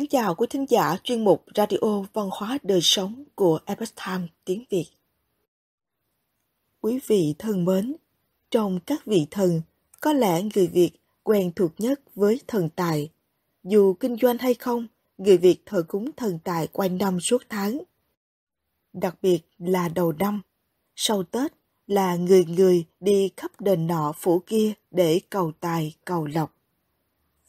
kính chào quý thính giả chuyên mục Radio Văn hóa Đời Sống của Epoch Time tiếng Việt. Quý vị thân mến, trong các vị thần, có lẽ người Việt quen thuộc nhất với thần tài. Dù kinh doanh hay không, người Việt thờ cúng thần tài quanh năm suốt tháng. Đặc biệt là đầu năm, sau Tết là người người đi khắp đền nọ phủ kia để cầu tài, cầu lộc.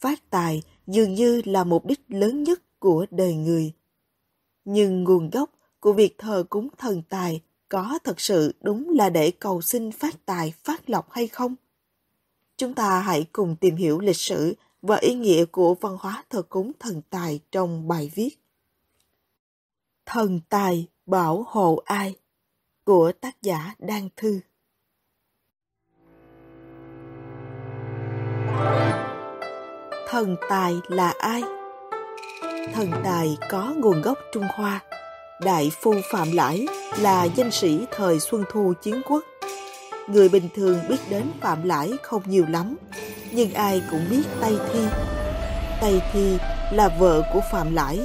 Phát tài dường như là mục đích lớn nhất của đời người. Nhưng nguồn gốc của việc thờ cúng thần tài có thật sự đúng là để cầu xin phát tài, phát lộc hay không? Chúng ta hãy cùng tìm hiểu lịch sử và ý nghĩa của văn hóa thờ cúng thần tài trong bài viết. Thần tài bảo hộ ai? Của tác giả Đan Thư Thần tài là ai? Thần tài có nguồn gốc Trung Hoa. Đại phu Phạm Lãi là danh sĩ thời Xuân Thu Chiến Quốc. Người bình thường biết đến Phạm Lãi không nhiều lắm, nhưng ai cũng biết Tây Thi. Tây Thi là vợ của Phạm Lãi.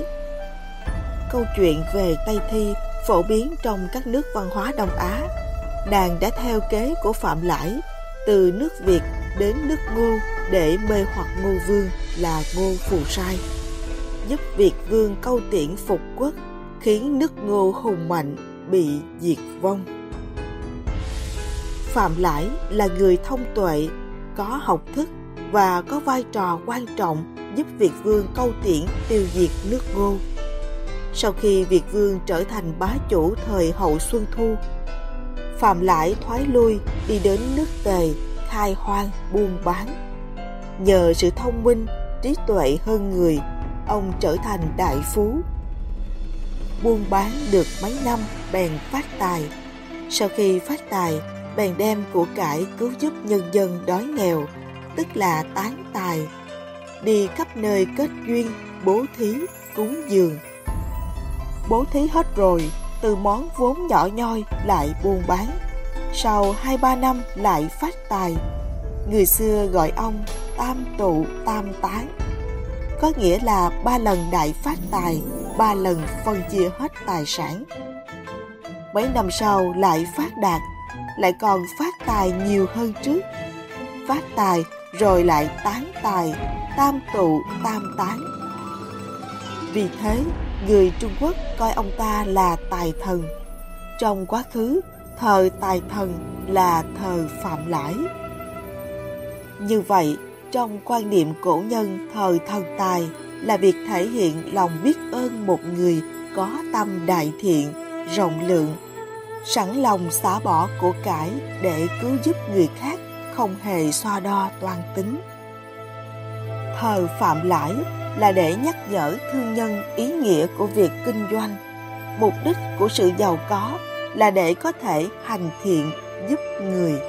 Câu chuyện về Tây Thi phổ biến trong các nước văn hóa Đông Á. Nàng đã theo kế của Phạm Lãi từ nước Việt đến nước Ngô để mê hoặc Ngô Vương là Ngô Phù Sai, giúp Việt Vương câu tiễn phục quốc, khiến nước Ngô hùng mạnh bị diệt vong. Phạm Lãi là người thông tuệ, có học thức và có vai trò quan trọng giúp Việt Vương câu tiễn tiêu diệt nước Ngô. Sau khi Việt Vương trở thành bá chủ thời hậu Xuân Thu, Phạm Lãi thoái lui đi đến nước Tề khai hoang buôn bán. Nhờ sự thông minh, trí tuệ hơn người, ông trở thành đại phú. Buôn bán được mấy năm bèn phát tài. Sau khi phát tài, bèn đem của cải cứu giúp nhân dân đói nghèo, tức là tán tài. Đi khắp nơi kết duyên, bố thí, cúng dường. Bố thí hết rồi, từ món vốn nhỏ nhoi lại buôn bán sau hai ba năm lại phát tài. Người xưa gọi ông tam tụ tam tán, có nghĩa là ba lần đại phát tài, ba lần phân chia hết tài sản. Mấy năm sau lại phát đạt, lại còn phát tài nhiều hơn trước. Phát tài rồi lại tán tài, tam tụ tam tán. Vì thế, người Trung Quốc coi ông ta là tài thần. Trong quá khứ, thờ tài thần là thờ phạm lãi. Như vậy, trong quan niệm cổ nhân thờ thần tài là việc thể hiện lòng biết ơn một người có tâm đại thiện, rộng lượng, sẵn lòng xả bỏ của cải để cứu giúp người khác không hề so đo toan tính. Thờ phạm lãi là để nhắc nhở thương nhân ý nghĩa của việc kinh doanh, mục đích của sự giàu có là để có thể hành thiện, giúp người.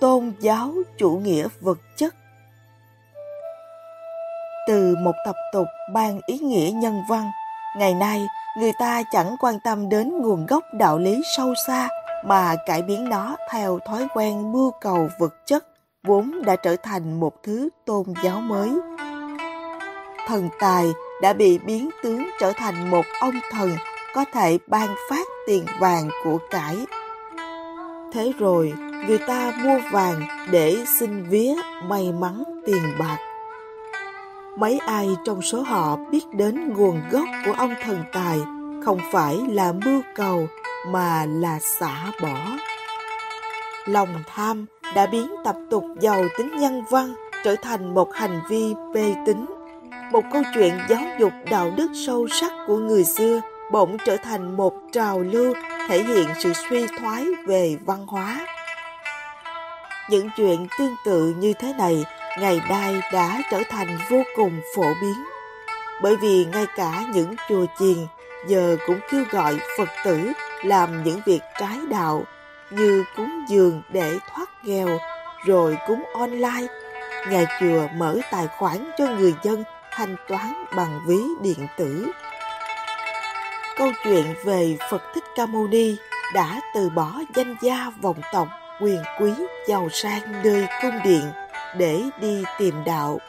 Tôn giáo chủ nghĩa vật chất. Từ một tập tục ban ý nghĩa nhân văn, ngày nay người ta chẳng quan tâm đến nguồn gốc đạo lý sâu xa mà cải biến nó theo thói quen mưu cầu vật chất vốn đã trở thành một thứ tôn giáo mới. Thần tài đã bị biến tướng trở thành một ông thần có thể ban phát tiền vàng của cải. Thế rồi, người ta mua vàng để xin vía may mắn tiền bạc. Mấy ai trong số họ biết đến nguồn gốc của ông thần tài không phải là mưu cầu mà là xả bỏ. Lòng tham đã biến tập tục giàu tính nhân văn trở thành một hành vi bê tính một câu chuyện giáo dục đạo đức sâu sắc của người xưa bỗng trở thành một trào lưu thể hiện sự suy thoái về văn hóa. Những chuyện tương tự như thế này ngày nay đã trở thành vô cùng phổ biến. Bởi vì ngay cả những chùa chiền giờ cũng kêu gọi Phật tử làm những việc trái đạo như cúng dường để thoát nghèo, rồi cúng online. Nhà chùa mở tài khoản cho người dân thanh toán bằng ví điện tử. Câu chuyện về Phật Thích Ca Mâu Ni đã từ bỏ danh gia vọng tộc, quyền quý, giàu sang nơi cung điện để đi tìm đạo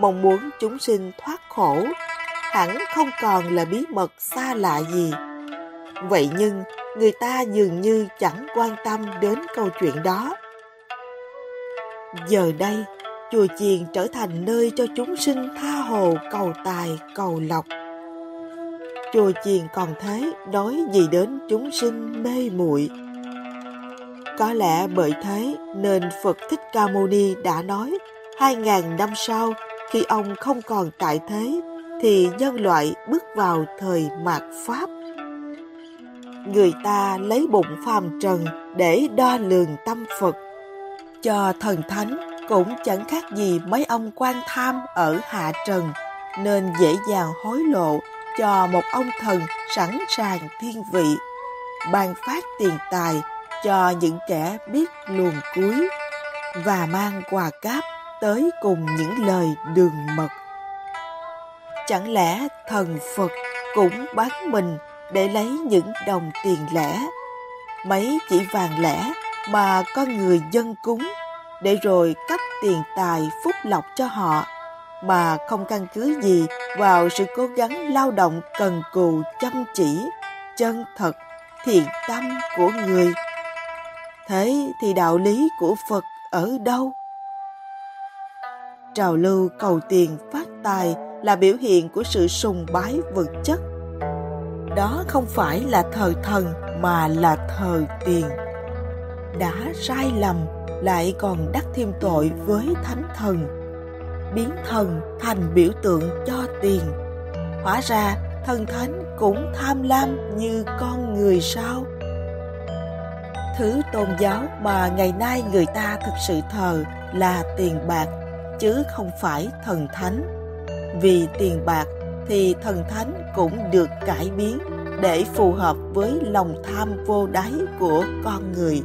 mong muốn chúng sinh thoát khổ, hẳn không còn là bí mật xa lạ gì. Vậy nhưng, người ta dường như chẳng quan tâm đến câu chuyện đó. Giờ đây, chùa chiền trở thành nơi cho chúng sinh tha hồ cầu tài, cầu lộc. Chùa chiền còn thế nói gì đến chúng sinh mê muội có lẽ bởi thế nên Phật Thích Ca Mâu Ni đã nói hai ngàn năm sau khi ông không còn tại thế thì nhân loại bước vào thời mạt Pháp. Người ta lấy bụng phàm trần để đo lường tâm Phật. Cho thần thánh cũng chẳng khác gì mấy ông quan tham ở hạ trần nên dễ dàng hối lộ cho một ông thần sẵn sàng thiên vị, ban phát tiền tài cho những kẻ biết luồn cuối và mang quà cáp tới cùng những lời đường mật. Chẳng lẽ thần Phật cũng bán mình để lấy những đồng tiền lẻ, mấy chỉ vàng lẻ mà con người dân cúng để rồi cấp tiền tài phúc lộc cho họ mà không căn cứ gì vào sự cố gắng lao động cần cù chăm chỉ, chân thật, thiện tâm của người Thế thì đạo lý của Phật ở đâu? Trào lưu cầu tiền phát tài là biểu hiện của sự sùng bái vật chất. Đó không phải là thờ thần mà là thờ tiền. Đã sai lầm lại còn đắc thêm tội với thánh thần. Biến thần thành biểu tượng cho tiền. Hóa ra, thần thánh cũng tham lam như con người sao? thứ tôn giáo mà ngày nay người ta thực sự thờ là tiền bạc, chứ không phải thần thánh vì tiền bạc thì thần thánh cũng được cải biến để phù hợp với lòng tham vô đáy của con người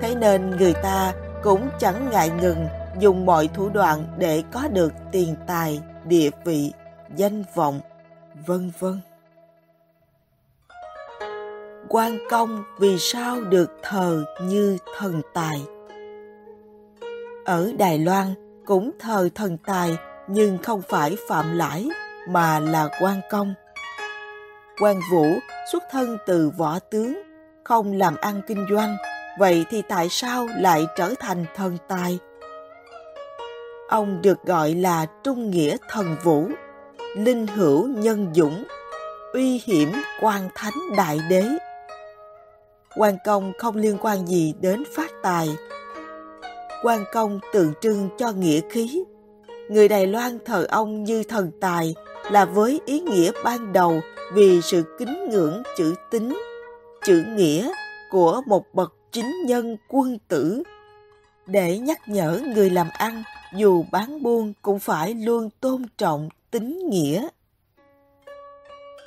thế nên người ta cũng chẳng ngại ngừng dùng mọi thủ đoạn để có được tiền tài, địa vị, danh vọng, vân vân. Quan công vì sao được thờ như thần tài? Ở đài loan cũng thờ thần tài nhưng không phải phạm lãi mà là quan công. Quan vũ xuất thân từ võ tướng, không làm ăn kinh doanh vậy thì tại sao lại trở thành thần tài ông được gọi là trung nghĩa thần vũ linh hữu nhân dũng uy hiểm quan thánh đại đế quan công không liên quan gì đến phát tài. Quan công tượng trưng cho nghĩa khí. Người Đài Loan thờ ông như thần tài là với ý nghĩa ban đầu vì sự kính ngưỡng chữ tính, chữ nghĩa của một bậc chính nhân quân tử để nhắc nhở người làm ăn dù bán buôn cũng phải luôn tôn trọng tính nghĩa.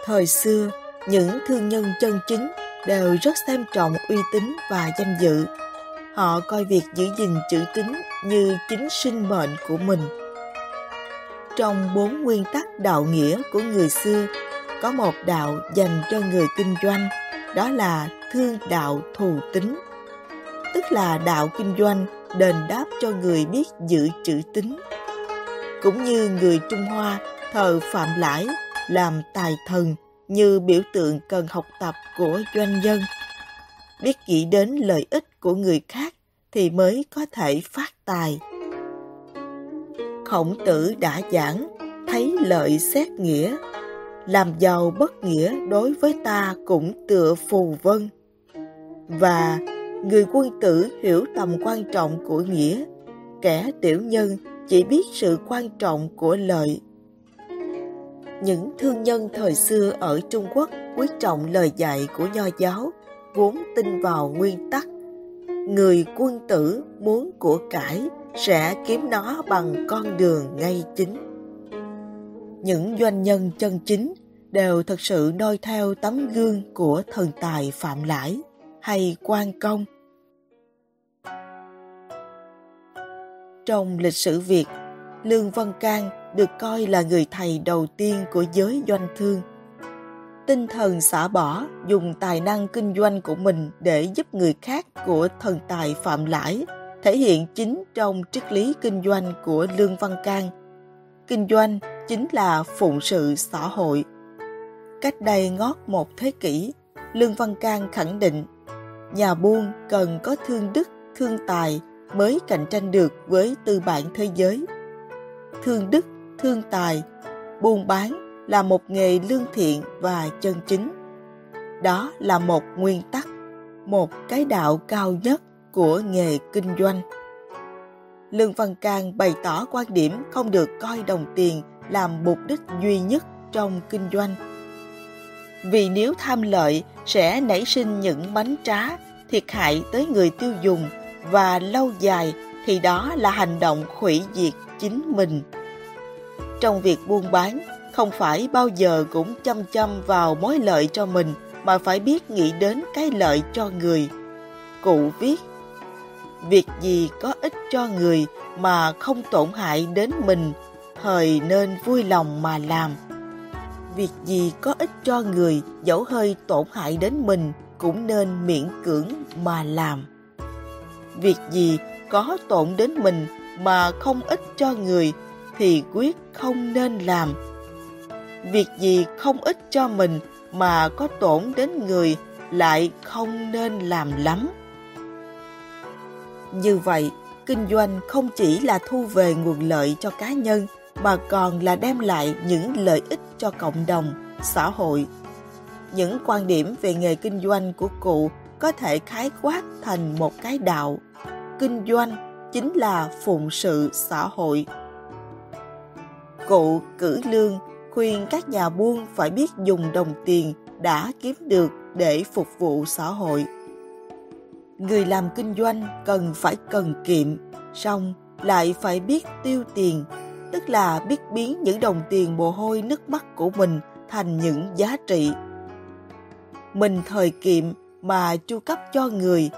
Thời xưa, những thương nhân chân chính đều rất xem trọng uy tín và danh dự. Họ coi việc giữ gìn chữ tín như chính sinh mệnh của mình. Trong bốn nguyên tắc đạo nghĩa của người xưa, có một đạo dành cho người kinh doanh, đó là thương đạo thù tính. Tức là đạo kinh doanh đền đáp cho người biết giữ chữ tín. Cũng như người Trung Hoa thờ Phạm Lãi làm tài thần như biểu tượng cần học tập của doanh nhân. Biết nghĩ đến lợi ích của người khác thì mới có thể phát tài. Khổng tử đã giảng, thấy lợi xét nghĩa, làm giàu bất nghĩa đối với ta cũng tựa phù vân. Và người quân tử hiểu tầm quan trọng của nghĩa, kẻ tiểu nhân chỉ biết sự quan trọng của lợi những thương nhân thời xưa ở Trung Quốc quý trọng lời dạy của Nho giáo, vốn tin vào nguyên tắc. Người quân tử muốn của cải sẽ kiếm nó bằng con đường ngay chính. Những doanh nhân chân chính đều thật sự noi theo tấm gương của thần tài Phạm Lãi hay quan công. Trong lịch sử Việt, Lương Văn Can được coi là người thầy đầu tiên của giới doanh thương. Tinh thần xả bỏ, dùng tài năng kinh doanh của mình để giúp người khác của thần tài Phạm Lãi, thể hiện chính trong triết lý kinh doanh của Lương Văn Can kinh doanh chính là phụng sự xã hội. Cách đây ngót một thế kỷ, Lương Văn Can khẳng định nhà buôn cần có thương đức, thương tài mới cạnh tranh được với tư bản thế giới. Thương đức, thương tài, buôn bán là một nghề lương thiện và chân chính. Đó là một nguyên tắc, một cái đạo cao nhất của nghề kinh doanh. Lương Văn Can bày tỏ quan điểm không được coi đồng tiền làm mục đích duy nhất trong kinh doanh. Vì nếu tham lợi sẽ nảy sinh những bánh trá, thiệt hại tới người tiêu dùng và lâu dài thì đó là hành động hủy diệt chính mình. Trong việc buôn bán, không phải bao giờ cũng chăm chăm vào mối lợi cho mình mà phải biết nghĩ đến cái lợi cho người. Cụ viết, việc gì có ích cho người mà không tổn hại đến mình, thời nên vui lòng mà làm. Việc gì có ích cho người dẫu hơi tổn hại đến mình cũng nên miễn cưỡng mà làm. Việc gì có tổn đến mình mà không ích cho người thì quyết không nên làm việc gì không ích cho mình mà có tổn đến người lại không nên làm lắm. Như vậy, kinh doanh không chỉ là thu về nguồn lợi cho cá nhân mà còn là đem lại những lợi ích cho cộng đồng, xã hội. Những quan điểm về nghề kinh doanh của cụ có thể khái quát thành một cái đạo. Kinh doanh chính là phụng sự xã hội. Cụ cử lương khuyên các nhà buôn phải biết dùng đồng tiền đã kiếm được để phục vụ xã hội. Người làm kinh doanh cần phải cần kiệm, song lại phải biết tiêu tiền, tức là biết biến những đồng tiền mồ hôi nước mắt của mình thành những giá trị. Mình thời kiệm mà chu cấp cho người,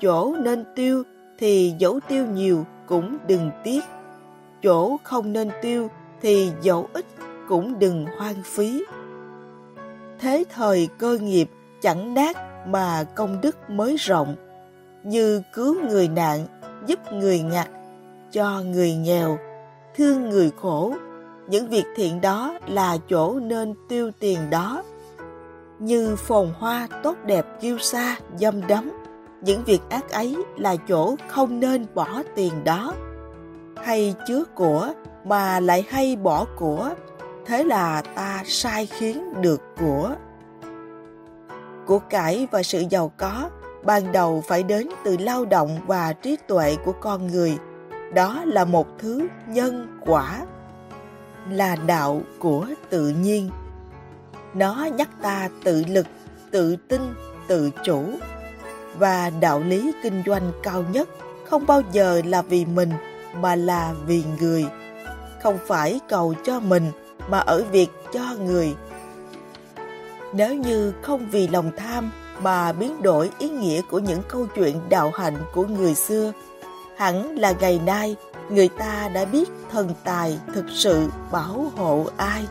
chỗ nên tiêu thì dẫu tiêu nhiều cũng đừng tiếc, chỗ không nên tiêu thì dẫu ít cũng đừng hoang phí. Thế thời cơ nghiệp chẳng nát mà công đức mới rộng, như cứu người nạn, giúp người ngặt, cho người nghèo, thương người khổ. Những việc thiện đó là chỗ nên tiêu tiền đó. Như phồn hoa tốt đẹp kiêu sa, dâm đắm, những việc ác ấy là chỗ không nên bỏ tiền đó. Hay chứa của mà lại hay bỏ của thế là ta sai khiến được của của cải và sự giàu có ban đầu phải đến từ lao động và trí tuệ của con người đó là một thứ nhân quả là đạo của tự nhiên. Nó nhắc ta tự lực tự tin tự chủ. Và đạo lý kinh doanh cao nhất không bao giờ là vì mình mà là vì người. Không phải cầu cho mình mà ở việc cho người. Nếu như không vì lòng tham mà biến đổi ý nghĩa của những câu chuyện đạo hạnh của người xưa, hẳn là ngày nay người ta đã biết thần tài thực sự bảo hộ ai.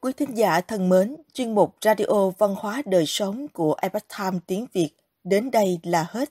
Quý thính giả thân mến, chuyên mục Radio Văn hóa Đời Sống của Epoch Time tiếng Việt đến đây là hết.